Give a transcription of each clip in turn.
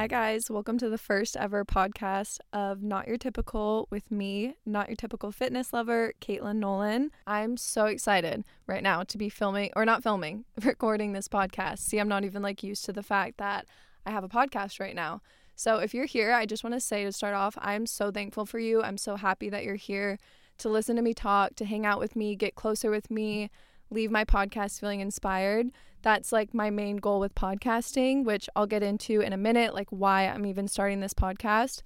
Hi, guys. Welcome to the first ever podcast of Not Your Typical with me, Not Your Typical Fitness Lover, Katelynn Nolan. I'm so excited right now to be filming, or not filming, recording this podcast. See, I'm not even like used to the fact that I have a podcast right now. So if you're here, I just want to say to start off, I'm so thankful for you. I'm so happy that you're here to listen to me talk, to hang out with me, get closer with me, leave my podcast feeling inspired. That's like my main goal with podcasting, which I'll get into in a minute, like why I'm even starting this podcast.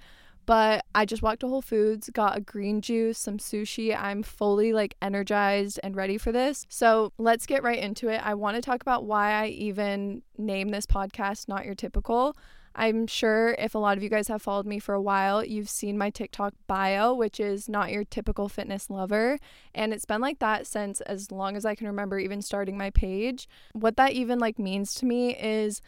But I just walked to Whole Foods, got a green juice, some sushi. I'm fully like energized and ready for this. So let's get right into it. I want to talk about why I even name this podcast Not Your Typical. I'm sure if a lot of you guys have followed me for a while, you've seen my TikTok bio, which is not your typical fitness lover. And it's been like that since as long as I can remember, even starting my page. What that even like means to me is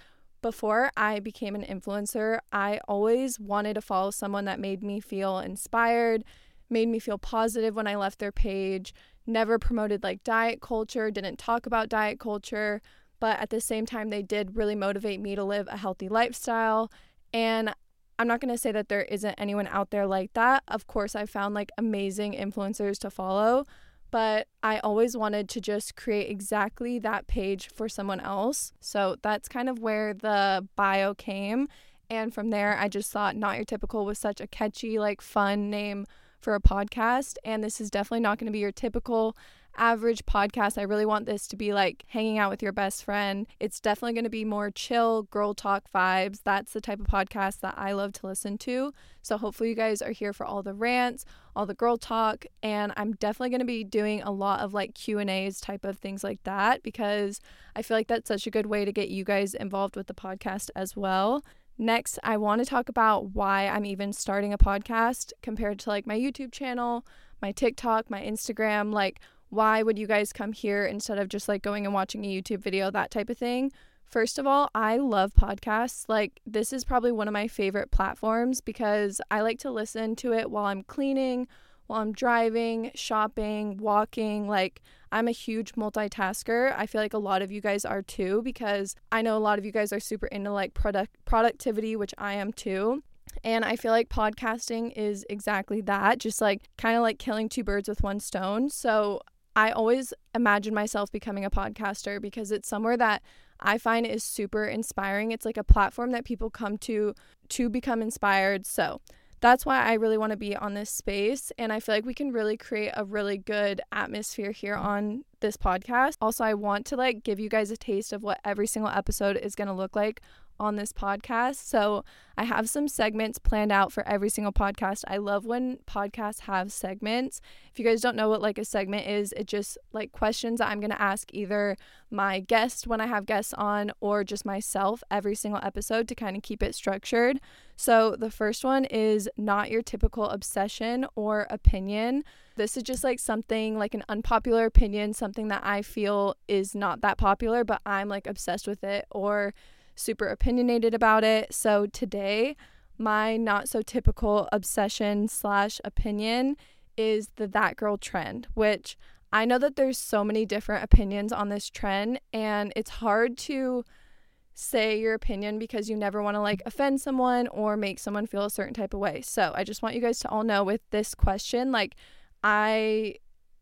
before I became an influencer, I always wanted to follow someone that made me feel inspired, made me feel positive when I left their page, never promoted like diet culture, didn't talk about diet culture but at the same time, they did really motivate me to live a healthy lifestyle. And I'm not going to say that there isn't anyone out there like that. Of course, I found like amazing influencers to follow, but I always wanted to just create exactly that page for someone else. So that's kind of where the bio came. And from there, I just thought Not Your Typical was such a catchy, like fun name for a podcast. And this is definitely not going to be your typical average podcast. I really want this to be like hanging out with your best friend. It's definitely going to be more chill, girl talk vibes. That's the type of podcast that I love to listen to. So hopefully you guys are here for all the rants, all the girl talk, and I'm definitely going to be doing a lot of like Q&As type of things like that because I feel like that's such a good way to get you guys involved with the podcast as well. Next, I want to talk about why I'm even starting a podcast compared to like my YouTube channel, my TikTok, my Instagram, like why would you guys come here instead of just like going and watching a YouTube video, that type of thing? First of all, I love podcasts. Like, this is probably one of my favorite platforms because I like to listen to it while I'm cleaning, while I'm driving, shopping, walking. Like, I'm a huge multitasker. I feel like a lot of you guys are too because I know a lot of you guys are super into like product productivity, which I am too. And I feel like podcasting is exactly that, just like kind of like killing two birds with one stone. So I always imagine myself becoming a podcaster because it's somewhere that I find is super inspiring. It's like a platform that people come to to become inspired. So that's why I really want to be on this space. And I feel like we can really create a really good atmosphere here on this podcast. Also, I want to like give you guys a taste of what every single episode is going to look like on this podcast. So I have some segments planned out for every single podcast. I love when podcasts have segments. If you guys don't know what like a segment is, it just like questions that I'm going to ask either my guest when I have guests on or just myself every single episode to kind of keep it structured. So the first one is not your typical obsession or opinion. This is just like something like an unpopular opinion, something that I feel is not that popular, but I'm like obsessed with it or super opinionated about it. So today, my not so typical obsession slash opinion is the that girl trend, which I know that there's so many different opinions on this trend, and it's hard to say your opinion because you never want to like offend someone or make someone feel a certain type of way. So I just want you guys to all know with this question, like, I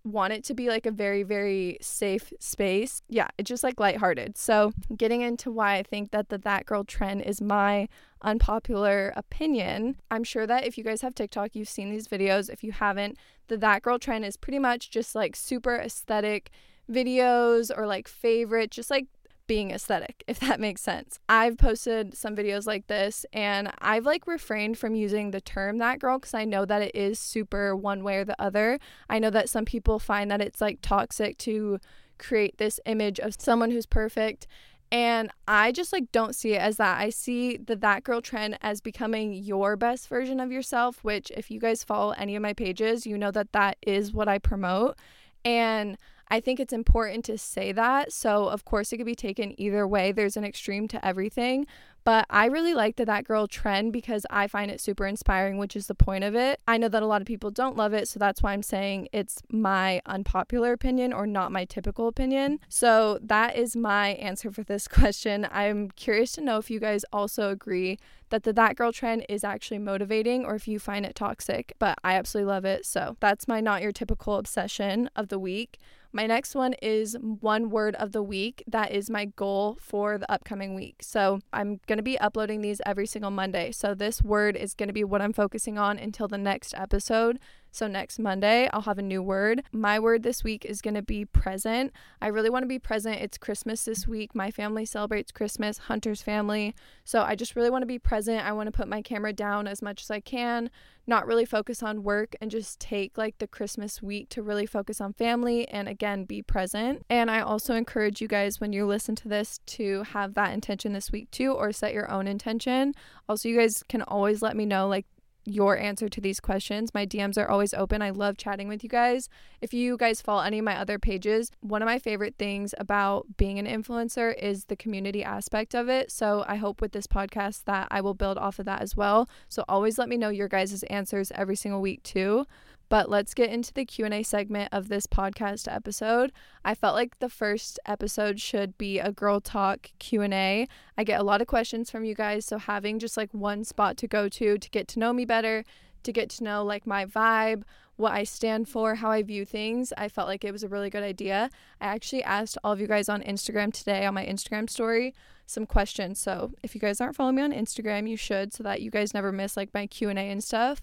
want it to be like a very, very safe space. Yeah, it's just like lighthearted. So, getting into why I think that the That Girl trend is my unpopular opinion, I'm sure that if you guys have TikTok, you've seen these videos. If you haven't, the That Girl trend is pretty much just like super aesthetic videos or like favorite, just like being aesthetic, if that makes sense. I've posted some videos like this and I've like refrained from using the term that girl because I know that it is super one way or the other. I know that some people find that it's like toxic to create this image of someone who's perfect. And I just like don't see it as that. I see the that girl trend as becoming your best version of yourself, which if you guys follow any of my pages, you know that that is what I promote. And I think it's important to say that. So, of course, it could be taken either way. There's an extreme to everything. But I really like the That Girl trend because I find it super inspiring, which is the point of it. I know that a lot of people don't love it. So that's why I'm saying it's my unpopular opinion or not my typical opinion. So that is my answer for this question. I'm curious to know if you guys also agree that the That Girl trend is actually motivating or if you find it toxic. But I absolutely love it. So that's my not your typical obsession of the week. My next one is one word of the week. That is my goal for the upcoming week. So I'm going to be uploading these every single Monday. So this word is going to be what I'm focusing on until the next episode. So next Monday, I'll have a new word. My word this week is going to be present. I really want to be present. It's Christmas this week. My family celebrates Christmas, Hunter's family. So I just really want to be present. I want to put my camera down as much as I can, not really focus on work and just take like the Christmas week to really focus on family and again be present. And I also encourage you guys when you listen to this to have that intention this week too or set your own intention. Also, you guys can always let me know like your answer to these questions. My DMs are always open. I love chatting with you guys. If you guys follow any of my other pages, one of my favorite things about being an influencer is the community aspect of it. So I hope with this podcast that I will build off of that as well. So always let me know your guys' answers every single week too. But let's get into the Q&A segment of this podcast episode. I felt like the first episode should be a girl talk Q&A. I get a lot of questions from you guys, so having just like one spot to go to to get to know me better, to get to know like my vibe, what I stand for, how I view things, I felt like it was a really good idea. I actually asked all of you guys on Instagram today on my Instagram story some questions. So, if you guys aren't following me on Instagram, you should so that you guys never miss like my Q&A and stuff.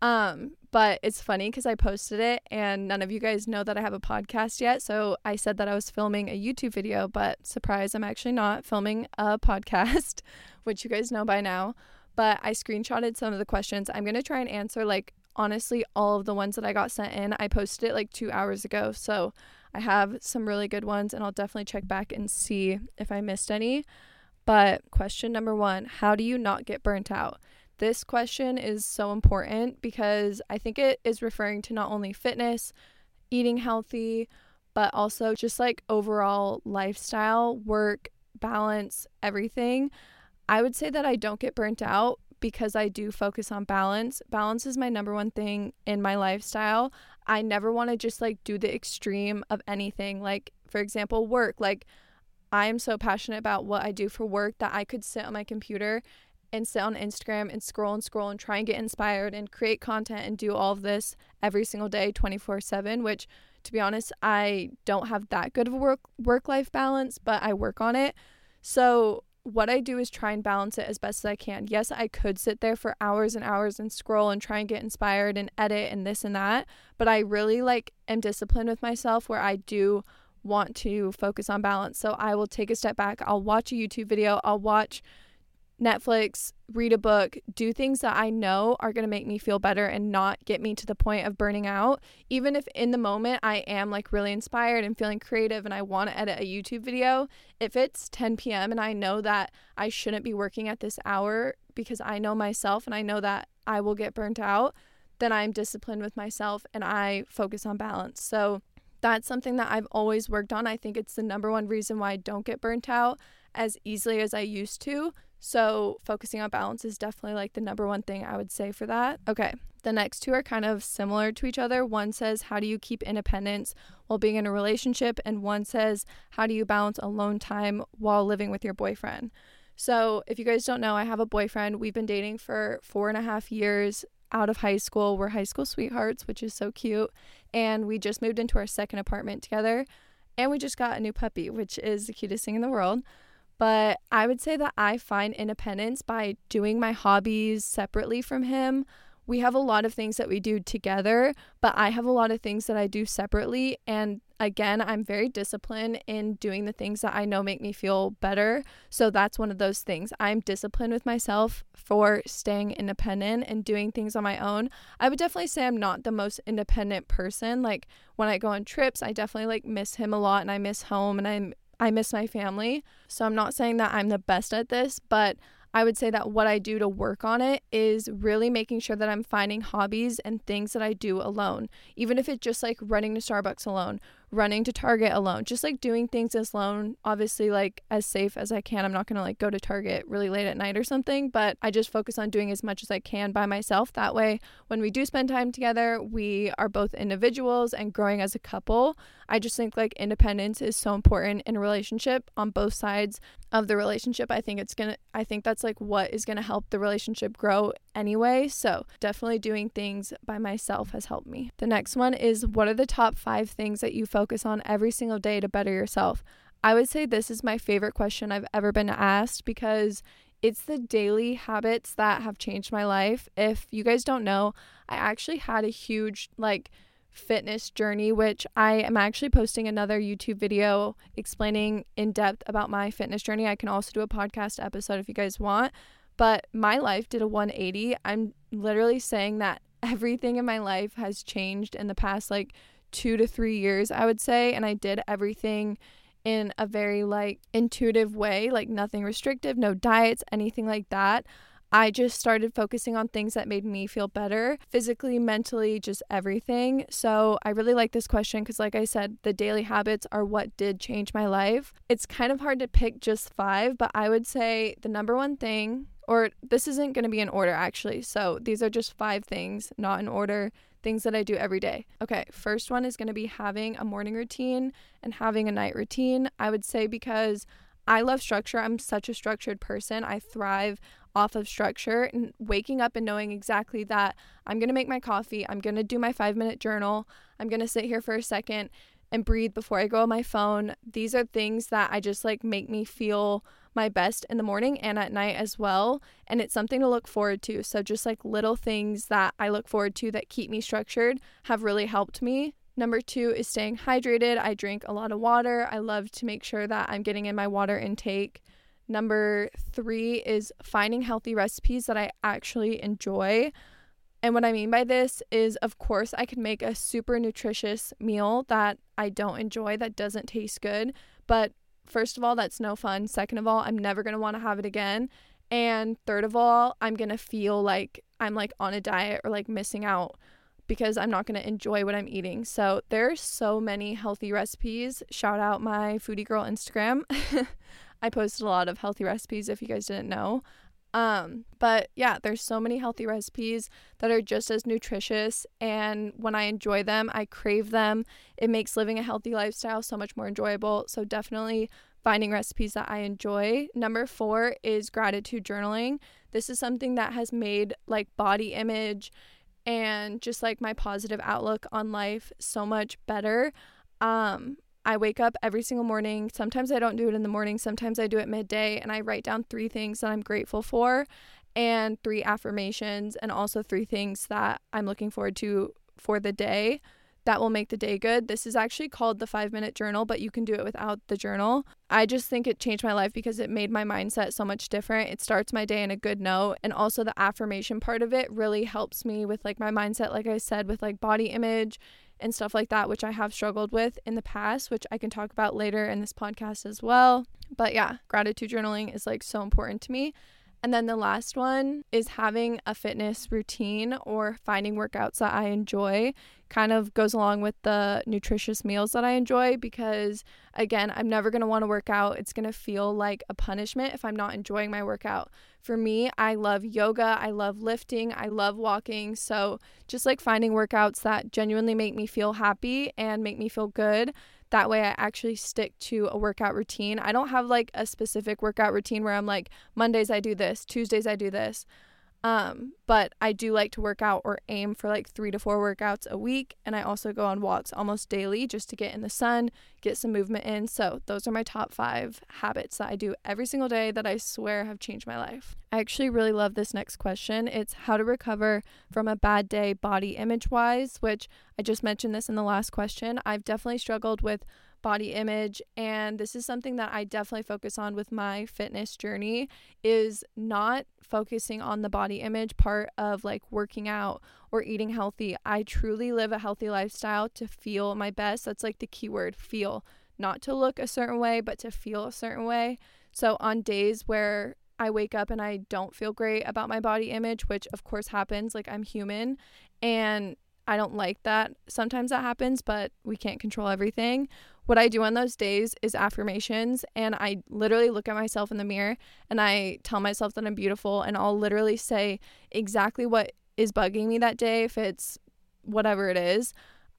Um, but it's funny because I posted it and none of you guys know that I have a podcast yet. So I said that I was filming a YouTube video, but surprise, I'm actually not filming a podcast, which you guys know by now. But I screenshotted some of the questions. I'm going to try and answer, like, honestly, all of the ones that I got sent in. I posted it like two hours ago. So I have some really good ones and I'll definitely check back and see if I missed any. But question number one How do you not get burnt out? This question is so important because I think it is referring to not only fitness, eating healthy, but also just like overall lifestyle, work, balance, everything. I would say that I don't get burnt out because I do focus on balance. Balance is my number one thing in my lifestyle. I never want to just like do the extreme of anything. Like, for example, work. Like, I am so passionate about what I do for work that I could sit on my computer and sit on Instagram and scroll and scroll and try and get inspired and create content and do all of this every single day 24/7 which to be honest I don't have that good of a work work life balance but I work on it so what I do is try and balance it as best as I can. Yes, I could sit there for hours and hours and scroll and try and get inspired and edit and this and that, but I really like am disciplined with myself where I do want to focus on balance. So I will take a step back. I'll watch a YouTube video, I'll watch Netflix, read a book, do things that I know are going to make me feel better and not get me to the point of burning out. Even if in the moment I am like really inspired and feeling creative and I want to edit a YouTube video, if it's 10 p.m. and I know that I shouldn't be working at this hour because I know myself and I know that I will get burnt out, then I'm disciplined with myself and I focus on balance. So that's something that I've always worked on. I think it's the number one reason why I don't get burnt out as easily as I used to. So, focusing on balance is definitely like the number one thing I would say for that. Okay, The next two are kind of similar to each other. One says, How do you keep independence while being in a relationship? And one says, How do you balance alone time while living with your boyfriend? So, if you guys don't know, I have a boyfriend. We've been dating for four and a half years out of high school. We're high school sweethearts, which is so cute. And we just moved into our second apartment together. And we just got a new puppy, which is the cutest thing in the world. But I would say that I find independence by doing my hobbies separately from him we have a lot of things that we do together, but I have a lot of things that I do separately. And again, I'm very disciplined in doing the things that I know make me feel better. So that's one of those things. I'm disciplined with myself for staying independent and doing things on my own. I would definitely say I'm not the most independent person. Like when I go on trips, I definitely like miss him a lot and I miss home and I'm I miss my family. So I'm not saying that I'm the best at this, but I would say that what I do to work on it is really making sure that I'm finding hobbies and things that I do alone, even if it's just like running to Starbucks alone running to Target alone, just like doing things as alone, obviously like as safe as I can. I'm not going to like go to Target really late at night or something, but I just focus on doing as much as I can by myself. That way, when we do spend time together, we are both individuals and growing as a couple. I just think like independence is so important in a relationship on both sides of the relationship. I think it's going to I think that's like what is going to help the relationship grow anyway. So, definitely doing things by myself has helped me. The next one is what are the top 5 things that you focus on every single day to better yourself? I would say this is my favorite question I've ever been asked because it's the daily habits that have changed my life. If you guys don't know, I actually had a huge like fitness journey, which I am actually posting another YouTube video explaining in depth about my fitness journey. I can also do a podcast episode if you guys want. But my life did a 180. I'm literally saying that everything in my life has changed in the past like two to three years, I would say. And I did everything in a very like intuitive way, like nothing restrictive, no diets, anything like that. I just started focusing on things that made me feel better physically, mentally, just everything. So I really like this question because, like I said, the daily habits are what did change my life. It's kind of hard to pick just five, but I would say the number one thing, or this isn't going to be in order actually. So these are just five things, not in order things that I do every day. Okay, first one is going to be having a morning routine and having a night routine. I would say because I love structure. I'm such a structured person. I thrive off of structure and waking up and knowing exactly that I'm going to make my coffee, I'm going to do my 5-minute journal, I'm going to sit here for a second and breathe before I go on my phone. These are things that I just like make me feel my best in the morning and at night as well. And it's something to look forward to. So, just like little things that I look forward to that keep me structured have really helped me. Number two is staying hydrated. I drink a lot of water. I love to make sure that I'm getting in my water intake. Number three is finding healthy recipes that I actually enjoy. And what I mean by this is, of course, I can make a super nutritious meal that I don't enjoy, that doesn't taste good. But first of all, that's no fun. Second of all, I'm never going to want to have it again. And third of all, I'm going to feel like I'm like on a diet or like missing out because I'm not going to enjoy what I'm eating. So there's so many healthy recipes. Shout out my foodie girl Instagram. I posted a lot of healthy recipes if you guys didn't know. Um, but yeah, there's so many healthy recipes that are just as nutritious and when I enjoy them, I crave them. It makes living a healthy lifestyle so much more enjoyable. So definitely finding recipes that I enjoy. Number 4 is gratitude journaling. This is something that has made like body image and just like my positive outlook on life so much better. Um, I wake up every single morning. Sometimes I don't do it in the morning, sometimes I do it midday, and I write down three things that I'm grateful for and three affirmations, and also three things that I'm looking forward to for the day that will make the day good. This is actually called the five minute journal, but you can do it without the journal. I just think it changed my life because it made my mindset so much different. It starts my day in a good note. And also, the affirmation part of it really helps me with like my mindset, like I said, with like body image and stuff like that, which I have struggled with in the past, which I can talk about later in this podcast as well. But yeah, gratitude journaling is like so important to me. And then the last one is having a fitness routine or finding workouts that I enjoy. Kind of goes along with the nutritious meals that I enjoy because, again, I'm never going to want to work out. It's going to feel like a punishment if I'm not enjoying my workout. For me, I love yoga, I love lifting, I love walking. So, just like finding workouts that genuinely make me feel happy and make me feel good that way, I actually stick to a workout routine. I don't have like a specific workout routine where I'm like, Mondays I do this, Tuesdays I do this. Um, but I do like to work out or aim for like three to four workouts a week. And I also go on walks almost daily just to get in the sun, get some movement in. So those are my top five habits that I do every single day that I swear have changed my life. I actually really love this next question. It's how to recover from a bad day body image wise, which I just mentioned this in the last question. I've definitely struggled with body image and this is something that I definitely focus on with my fitness journey is not focusing on the body image part of like working out or eating healthy. I truly live a healthy lifestyle to feel my best. That's like the key word, feel. Not to look a certain way, but to feel a certain way. So on days where I wake up and I don't feel great about my body image, which of course happens, like I'm human and I don't like that. Sometimes that happens, but we can't control everything. What I do on those days is affirmations, and I literally look at myself in the mirror and I tell myself that I'm beautiful, and I'll literally say exactly what is bugging me that day. If it's whatever it is,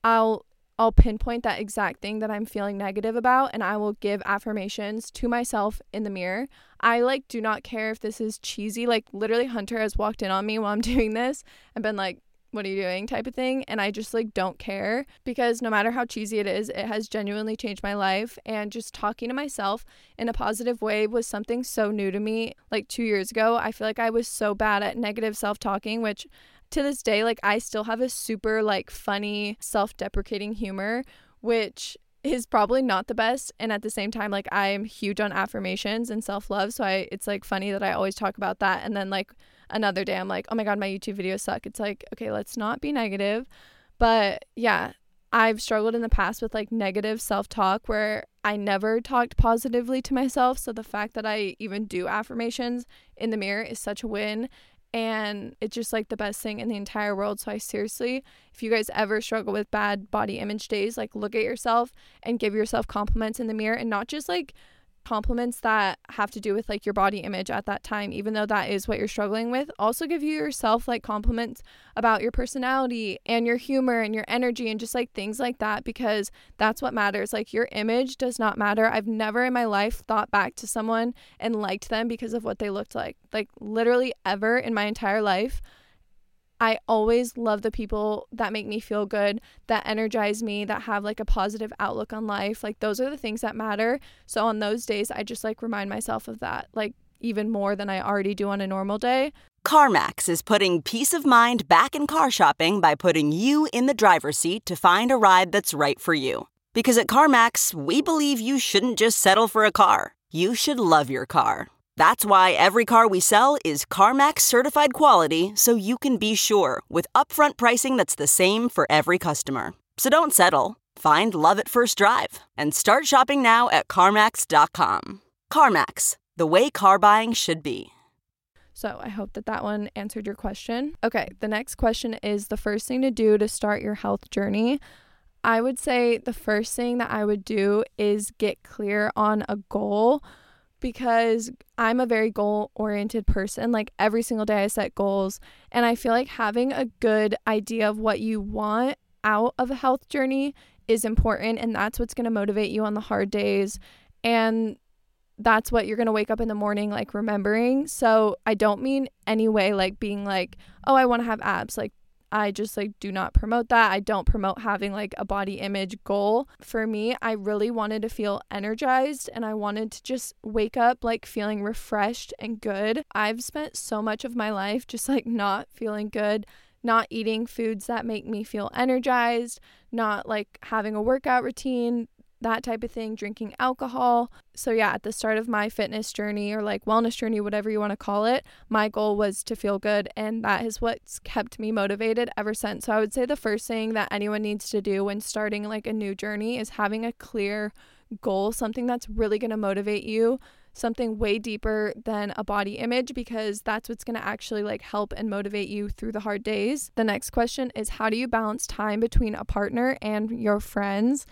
I'll I'll pinpoint that exact thing that I'm feeling negative about and I will give affirmations to myself in the mirror. I like do not care if this is cheesy. Like literally Hunter has walked in on me while I'm doing this and been like, what are you doing type of thing. And i just like don't care because no matter how cheesy it is it has genuinely changed my life. And just talking to myself in a positive way was something so new to me. Like 2 years ago i feel like i was so bad at negative self-talking which to this day like i still have a super like funny self-deprecating humor which is probably not the best. And at the same time like I am huge on affirmations and self-love. So I it's like funny that I always talk about that. And then like another day I'm like, "Oh my god, my YouTube videos suck." It's like, "Okay, let's not be negative." But yeah, I've struggled in the past with like negative self-talk where I never talked positively to myself, so the fact that I even do affirmations in the mirror is such a win and it's just like the best thing in the entire world. So I seriously, if you guys ever struggle with bad body image days, like look at yourself and give yourself compliments in the mirror and not just like compliments that have to do with like your body image at that time, even though that is what you're struggling with. Also, give you yourself like compliments about your personality and your humor and your energy and just like things like that because that's what matters. Like, your image does not matter. I've never in my life thought back to someone and liked them because of what they looked like. Like, literally, ever in my entire life. I always love the people that make me feel good, that energize me, that have like a positive outlook on life. Like those are the things that matter. So on those days, I just like remind myself of that, like even more than I already do on a normal day. CarMax is putting peace of mind back in car shopping by putting you in the driver's seat to find a ride that's right for you. Because at CarMax, we believe you shouldn't just settle for a car, you should love your car. That's why every car we sell is CarMax certified quality so you can be sure with upfront pricing that's the same for every customer. So don't settle. Find love at first drive and start shopping now at CarMax.com. CarMax, the way car buying should be. So I hope that that one answered your question. Okay, the next question is the first thing to do to start your health journey. I would say the first thing that I would do is get clear on a goal because I'm a very goal oriented person. Like every single day, I set goals, and I feel like having a good idea of what you want out of a health journey is important, and that's what's going to motivate you on the hard days. And that's what you're going to wake up in the morning like remembering. So, I don't mean any way like being like, oh, I want to have abs. Like, I just like do not promote that. I don't promote having like a body image goal. For me, I really wanted to feel energized and I wanted to just wake up like feeling refreshed and good. I've spent so much of my life just like not feeling good, not eating foods that make me feel energized, not like having a workout routine, that type of thing, drinking alcohol. So, yeah, at the start of my fitness journey or like wellness journey, whatever you want to call it, my goal was to feel good. And that is what's kept me motivated ever since. So, I would say the first thing that anyone needs to do when starting like a new journey is having a clear goal, something that's really going to motivate you something way deeper than a body image because that's what's going to actually like help and motivate you through the hard days. The next question is how do you balance time between a partner and your friends?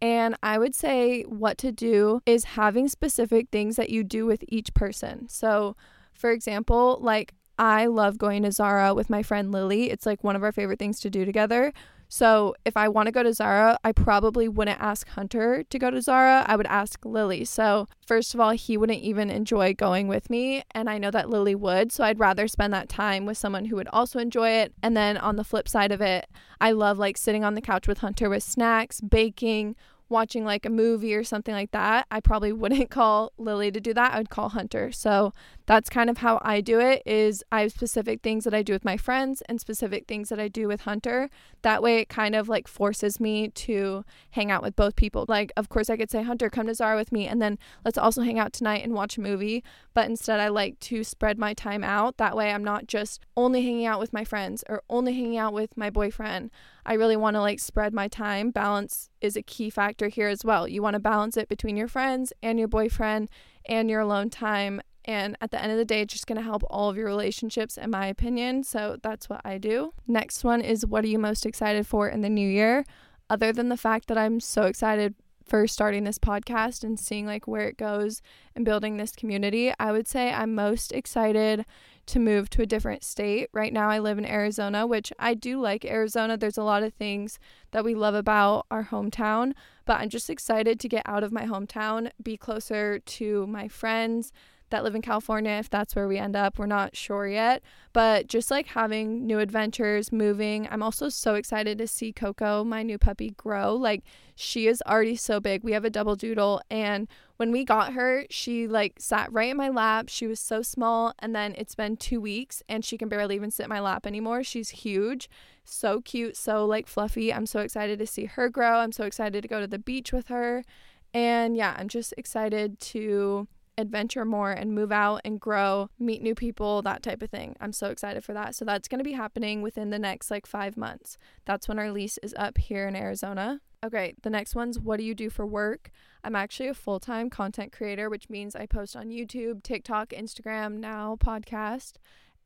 And I would say what to do is having specific things that you do with each person. So, for example, like I love going to Zara with my friend Lily. It's like one of our favorite things to do together. So if I want to go to Zara, I probably wouldn't ask Hunter to go to Zara. I would ask Lily. So, first of all, he wouldn't even enjoy going with me. And I know that Lily would. So, I'd rather spend that time with someone who would also enjoy it. And then on the flip side of it, I love like sitting on the couch with Hunter with snacks, baking, watching like a movie or something like that, I probably wouldn't call Lily to do that. I would call Hunter. So that's kind of how I do it is I have specific things that I do with my friends and specific things that I do with Hunter. That way it kind of like forces me to hang out with both people. Like of course I could say Hunter come to Zara with me and then let's also hang out tonight and watch a movie, but instead I like to spread my time out. That way I'm not just only hanging out with my friends or only hanging out with my boyfriend. I really want to like spread my time. Balance is a key factor here as well. You want to balance it between your friends and your boyfriend and your alone time and at the end of the day, it's just going to help all of your relationships, in my opinion. So that's what I do. Next one is what are you most excited for in the new year? Other than the fact that I'm so excited for starting this podcast and seeing like where it goes and building this community, I would say I'm most excited to move to a different state. Right now I live in Arizona, which I do like Arizona. There's a lot of things that we love about our hometown, but I'm just excited to get out of my hometown, be closer to my friends, that live in California, if that's where we end up. We're not sure yet. But just like having new adventures, moving. I'm also so excited to see Coco, my new puppy, grow. Like she is already so big. We have a double doodle and when we got her, she like sat right in my lap. She was so small and then it's been 2 weeks and she can barely even sit in my lap anymore. She's huge. So cute, so like fluffy. I'm so excited to see her grow. I'm so excited to go to the beach with her. And yeah, I'm just excited to adventure more and move out and grow, meet new people, that type of thing. I'm so excited for that. So that's going to be happening within the next like 5 months. That's when our lease is up here in Arizona. Okay, the next one's what do you do for work? I'm actually a full-time content creator, which means I post on YouTube, TikTok, Instagram, now podcast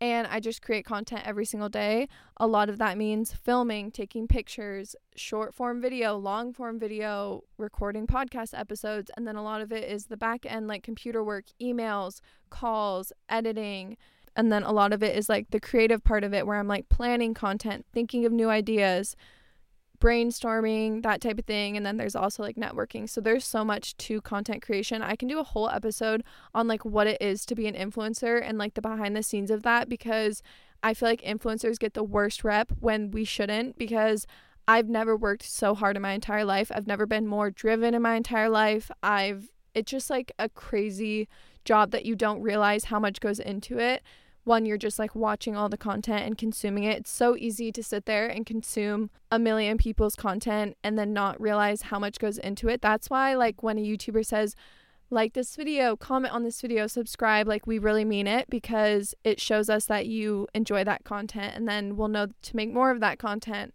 and I just create content every single day. A lot of that means filming, taking pictures, short form video, long form video, recording podcast episodes, and then a lot of it is the back end like computer work, emails, calls, editing. And then a lot of it is like the creative part of it where I'm like planning content, thinking of new ideas, brainstorming, that type of thing. And then there's also like networking. So there's so much to content creation. I can do a whole episode on like what it is to be an influencer and like the behind the scenes of that because I feel like influencers get the worst rep when we shouldn't because I've never worked so hard in my entire life. I've never been more driven in my entire life. I've it's just like a crazy job that you don't realize how much goes into it one you're just like watching all the content and consuming it. It's so easy to sit there and consume a million people's content and then not realize how much goes into it. That's why like when a YouTuber says like this video, comment on this video, subscribe, like we really mean it because it shows us that you enjoy that content and then we'll know to make more of that content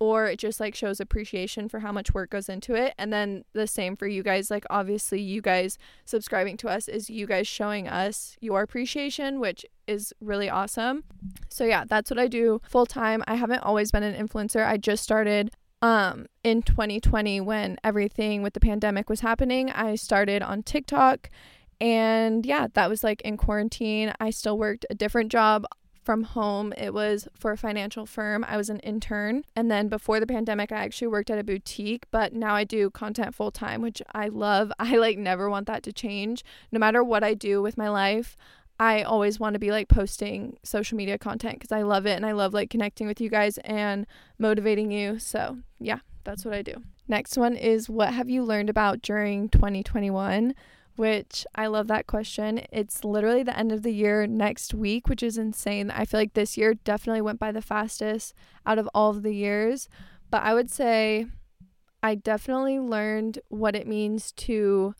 or it just like shows appreciation for how much work goes into it. And then the same for you guys like obviously you guys subscribing to us is you guys showing us your appreciation which is really awesome. So yeah that's what i do full time i haven't always been an influencer. I just started um in 2020 when everything with the pandemic was happening. I started on tiktok and yeah that was like in quarantine. I still worked a different job from home. It was for a financial firm. I was an intern. And then before the pandemic, I actually worked at a boutique, but now I do content full time, which I love. I like never want that to change. No matter what I do with my life, I always want to be like posting social media content because I love it and I love like connecting with you guys and motivating you. So, yeah, that's what I do. Next one is what have you learned about during 2021? Which I love that question. It's literally the end of the year next week, which is insane. I feel like this year definitely went by the fastest out of all of the years. But I would say I definitely learned what it means to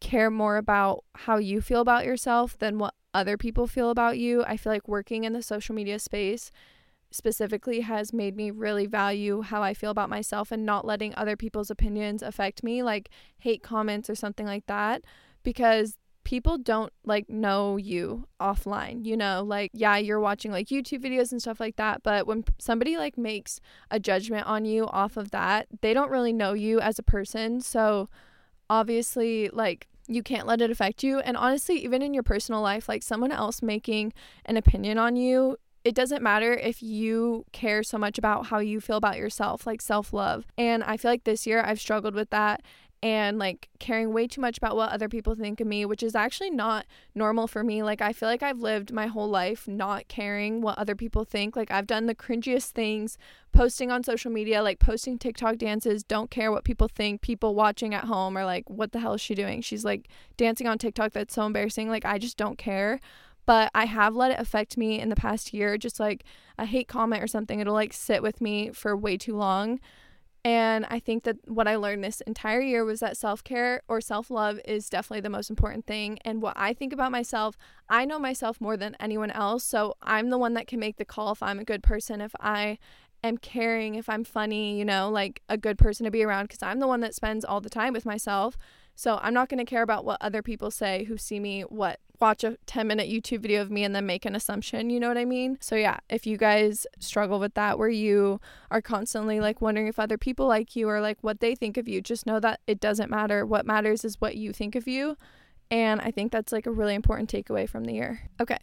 care more about how you feel about yourself than what other people feel about you. I feel like working in the social media space specifically has made me really value how I feel about myself and not letting other people's opinions affect me, like hate comments or something like that, because people don't like know you offline, you know, like yeah, you're watching like YouTube videos and stuff like that, but when somebody like makes a judgment on you off of that, they don't really know you as a person. So obviously like you can't let it affect you and honestly even in your personal life like someone else making an opinion on you it doesn't matter if you care so much about how you feel about yourself, like self love. And I feel like this year I've struggled with that and like caring way too much about what other people think of me, which is actually not normal for me. Like, I feel like I've lived my whole life not caring what other people think. Like, I've done the cringiest things posting on social media, like posting TikTok dances, don't care what people think. People watching at home are like, what the hell is she doing? She's like dancing on TikTok. That's so embarrassing. Like, I just don't care. But I have let it affect me in the past year, just like a hate comment or something. It'll like sit with me for way too long. And I think that what I learned this entire year was that self care or self love is definitely the most important thing. And what I think about myself, I know myself more than anyone else. So I'm the one that can make the call if I'm a good person, if I am caring, if I'm funny, you know, like a good person to be around, because I'm the one that spends all the time with myself. So I'm not going to care about what other people say who see me, what watch a 10 minute YouTube video of me and then make an assumption, you know what I mean? So, yeah, if you guys struggle with that where you are constantly like wondering if other people like you or like what they think of you, just know that it doesn't matter. What matters is what you think of you. And I think that's like a really important takeaway from the year. Okay.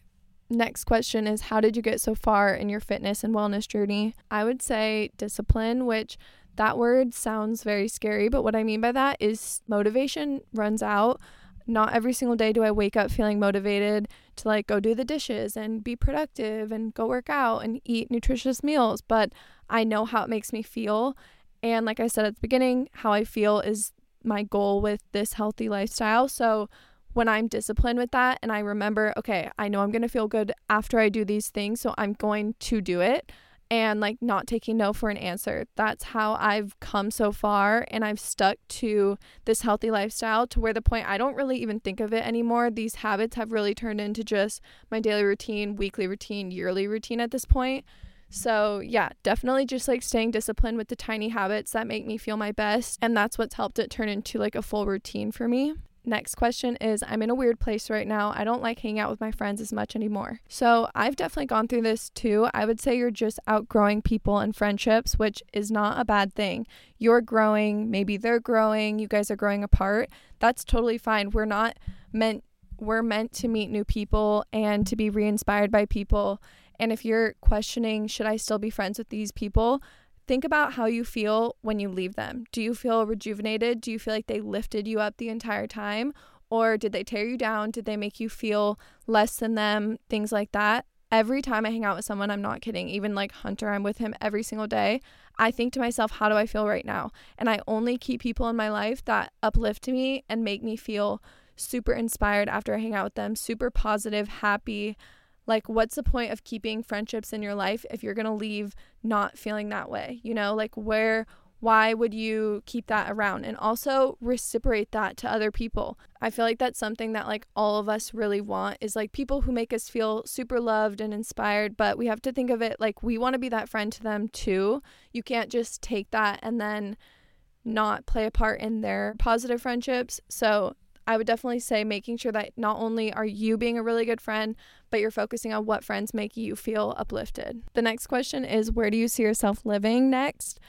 Next question is How did you get so far in your fitness and wellness journey? I would say discipline, which that word sounds very scary, but what I mean by that is motivation runs out not every single day do I wake up feeling motivated to like go do the dishes and be productive and go work out and eat nutritious meals, but I know how it makes me feel. And like I said at the beginning, how I feel is my goal with this healthy lifestyle. So when I'm disciplined with that and I remember, okay, I know I'm going to feel good after I do these things, so I'm going to do it and like not taking no for an answer. That's how I've come so far and I've stuck to this healthy lifestyle to where the point I don't really even think of it anymore. These habits have really turned into just my daily routine, weekly routine, yearly routine at this point. So, yeah, definitely just like staying disciplined with the tiny habits that make me feel my best. And that's what's helped it turn into like a full routine for me. Next question is I'm in a weird place right now. I don't like hanging out with my friends as much anymore. So I've definitely gone through this too. I would say you're just outgrowing people and friendships, which is not a bad thing. You're growing, maybe they're growing, you guys are growing apart. That's totally fine. We're not meant we're meant to meet new people and to be re-inspired by people. And if you're questioning, should I still be friends with these people? Think about how you feel when you leave them. Do you feel rejuvenated? Do you feel like they lifted you up the entire time? Or did they tear you down? Did they make you feel less than them? Things like that. Every time I hang out with someone, I'm not kidding, even like Hunter, I'm with him every single day. I think to myself, how do I feel right now? And I only keep people in my life that uplift me and make me feel super inspired after I hang out with them, super positive, happy, like, what's the point of keeping friendships in your life if you're going to leave not feeling that way? You know, like, where, why would you keep that around? And also reciprocate that to other people. I feel like that's something that, like, all of us really want is like people who make us feel super loved and inspired, but we have to think of it like we want to be that friend to them too. You can't just take that and then not play a part in their positive friendships. So I would definitely say making sure that not only are you being a really good friend, but you're focusing on what friends make you feel uplifted. The next question is where do you see yourself living next?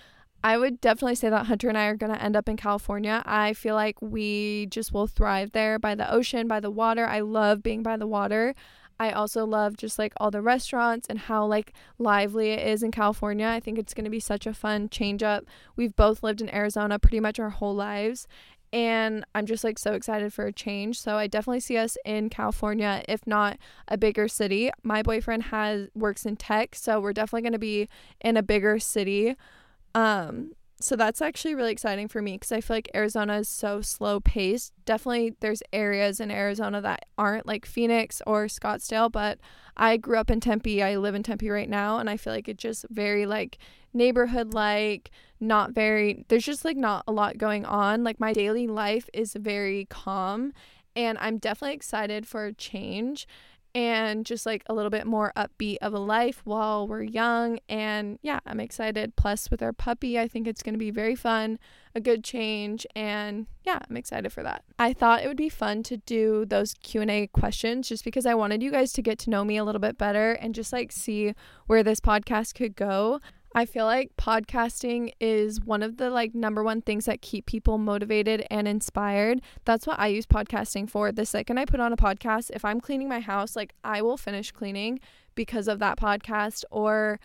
I would definitely say that Hunter and I are going to end up in California. I feel like we just will thrive there by the ocean, by the water. I love being by the water. I also love just like all the restaurants and how like lively it is in California. I think it's going to be such a fun change up. We've both lived in Arizona pretty much our whole lives and I'm just like so excited for a change. So I definitely see us in California, if not a bigger city. My boyfriend has works in tech, so we're definitely going to be in a bigger city. Um so that's actually really exciting for me because I feel like Arizona is so slow paced. Definitely, there's areas in Arizona that aren't like Phoenix or Scottsdale, but I grew up in Tempe. I live in Tempe right now, and I feel like it's just very like neighborhood like, not very, there's just like not a lot going on. Like, my daily life is very calm, and I'm definitely excited for a change. and just like a little bit more upbeat of a life while we're young. And yeah, I'm excited. Plus, with our puppy, I think it's going to be very fun, a good change, and yeah, I'm excited for that. I thought it would be fun to do those Q&A questions just because I wanted you guys to get to know me a little bit better and just like see where this podcast could go. I feel like podcasting is one of the like number one things that keep people motivated and inspired. That's what I use podcasting for. The second I put on a podcast, if I'm cleaning my house, like I will finish cleaning because of that podcast or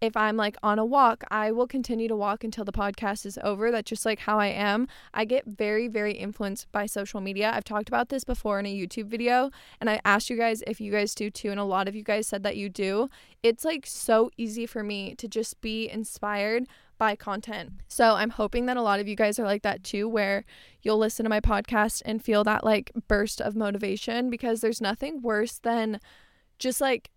if I'm like on a walk, I will continue to walk until the podcast is over. That's just like how I am. I get very, very influenced by social media. I've talked about this before in a YouTube video, and I asked you guys if you guys do too, and a lot of you guys said that you do. It's like so easy for me to just be inspired by content. So I'm hoping that a lot of you guys are like that too, where you'll listen to my podcast and feel that like burst of motivation because there's nothing worse than just like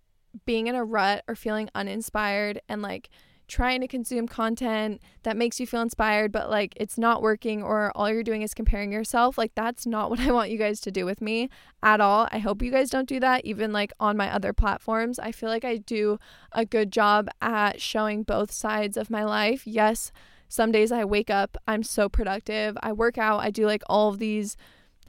being in a rut or feeling uninspired and like trying to consume content that makes you feel inspired but like it's not working or all you're doing is comparing yourself like that's not what I want you guys to do with me at all. I hope you guys don't do that even like on my other platforms. I feel like I do a good job at showing both sides of my life. Yes, some days I wake up, I'm so productive. I work out, I do like all of these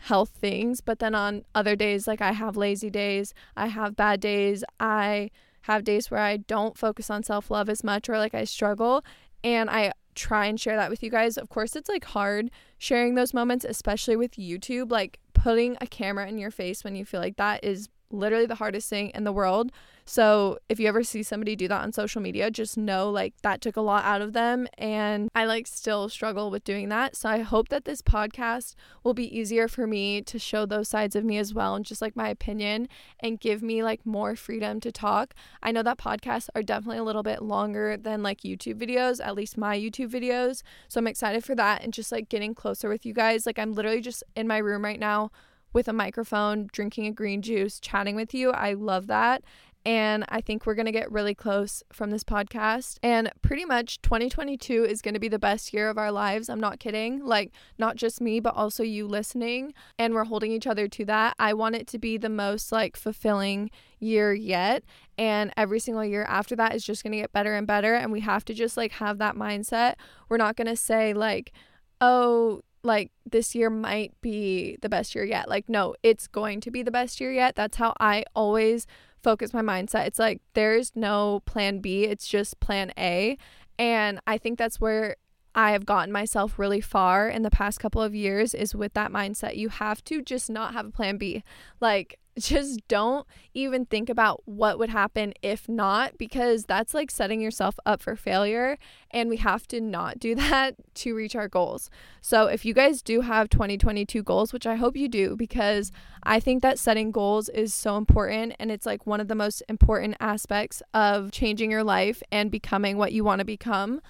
health things. But then on other days, like I have lazy days, I have bad days, I have days where I don't focus on self love as much or like I struggle. And I try and share that with you guys. Of course, it's like hard sharing those moments, especially with YouTube. Like putting a camera in your face when you feel like that is literally the hardest thing in the world. So if you ever see somebody do that on social media, just know like that took a lot out of them. And I like still struggle with doing that. So I hope that this podcast will be easier for me to show those sides of me as well and just like my opinion and give me like more freedom to talk. I know that podcasts are definitely a little bit longer than like YouTube videos, at least my YouTube videos. So I'm excited for that and just like getting closer with you guys. Like I'm literally just in my room right now with a microphone, drinking a green juice, chatting with you. I love that. And I think we're going to get really close from this podcast. And pretty much 2022 is going to be the best year of our lives. I'm not kidding. Like, not just me, but also you listening. And we're holding each other to that. I want it to be the most like fulfilling year yet. And every single year after that is just going to get better and better. And we have to just like have that mindset. We're not going to say, like, oh, like this year might be the best year yet. Like, no, it's going to be the best year yet. That's how I always focus my mindset. It's like there's no plan B, it's just plan A. And I think that's where I have gotten myself really far in the past couple of years is with that mindset. You have to just not have a plan B. Like, just don't even think about what would happen if not, because that's like setting yourself up for failure. And we have to not do that to reach our goals. So, if you guys do have 2022 goals, which I hope you do, because I think that setting goals is so important and it's like one of the most important aspects of changing your life and becoming what you want to become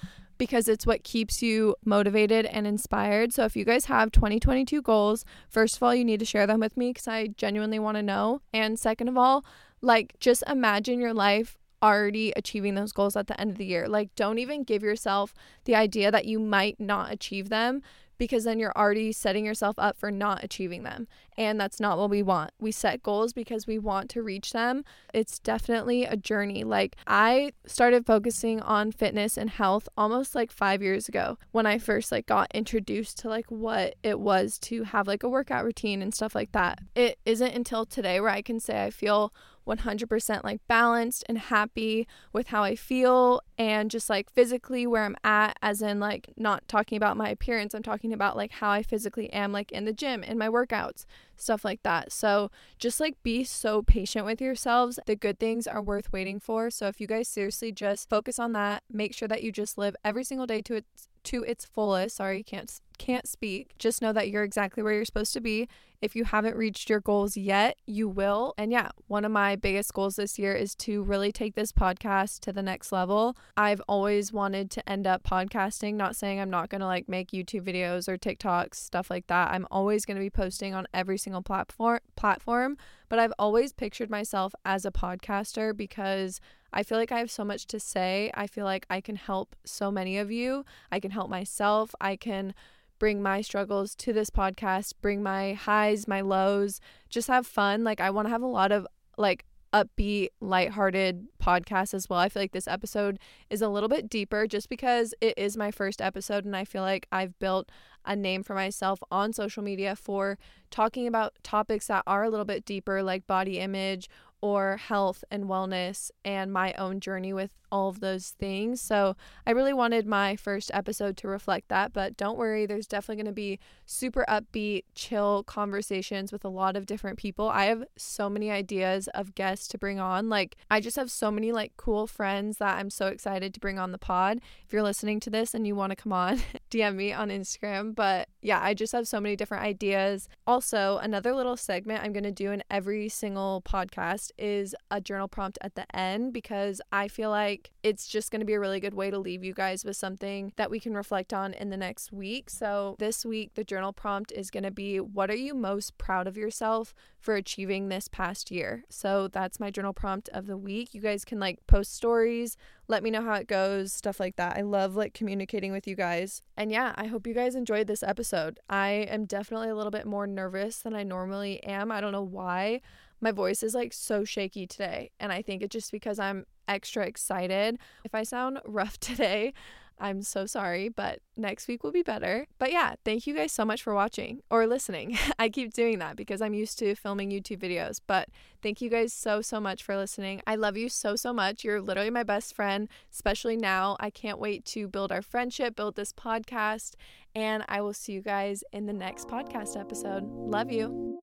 because it's what keeps you motivated and inspired. So if you guys have 2022 goals, first of all, you need to share them with me because I genuinely want to know. And second of all, like just imagine your life already achieving those goals at the end of the year. Like, don't even give yourself the idea that you might not achieve them because then you're already setting yourself up for not achieving them. And that's not what we want. We set goals because we want to reach them. It's definitely a journey. Like, I started focusing on fitness and health almost like 5 years ago when I first like got introduced to like what it was to have like a workout routine and stuff like that. It isn't until today where I can say I feel 100% like balanced and happy with how I feel and just like physically where I'm at, as in like not talking about my appearance, I'm talking about like how I physically am, like in the gym, in my workouts, stuff like that. So just like be so patient with yourselves. The good things are worth waiting for. So if you guys seriously just focus on that, make sure that you just live every single day to its to its fullest. Sorry, you can't can't speak. Just know that you're exactly where you're supposed to be. If you haven't reached your goals yet, you will. And yeah, one of my biggest goals this year is to really take this podcast to the next level. I've always wanted to end up podcasting, not saying I'm not going to like make YouTube videos or TikToks, stuff like that. I'm always going to be posting on every single platform platform, but I've always pictured myself as a podcaster because I feel like I have so much to say. I feel like I can help so many of you. I can help myself. I can bring my struggles to this podcast, bring my highs, my lows, just have fun. Like, I want to have a lot of like upbeat, lighthearted podcast as well. I feel like this episode is a little bit deeper just because it is my first episode and I feel like I've built a name for myself on social media for talking about topics that are a little bit deeper like body image or health and wellness and my own journey with all of those things. So I really wanted my first episode to reflect that, but don't worry, there's definitely going to be super upbeat, chill conversations with a lot of different people. I have so many ideas of guests to bring on. Like I just have so many like cool friends that I'm so excited to bring on the pod. If you're listening to this and you want to come on, DM me on Instagram, but yeah, I just have so many different ideas. Also, another little segment I'm going to do in every single podcast is a journal prompt at the end because I feel like it's just going to be a really good way to leave you guys with something that we can reflect on in the next week. So, this week, the journal prompt is going to be What are you most proud of yourself for achieving this past year? So, that's my journal prompt of the week. You guys can like post stories, let me know how it goes, stuff like that. I love like communicating with you guys. And yeah, I hope you guys enjoyed this episode. I am definitely a little bit more nervous than I normally am. I don't know why my voice is like so shaky today. And I think it's just because I'm extra excited. If I sound rough today, I'm so sorry, but next week will be better. But yeah, thank you guys so much for watching or listening. I keep doing that because I'm used to filming YouTube videos, but thank you guys so, so much for listening. I love you so, so much. You're literally my best friend, especially now. I can't wait to build our friendship, build this podcast, and I will see you guys in the next podcast episode. Love you.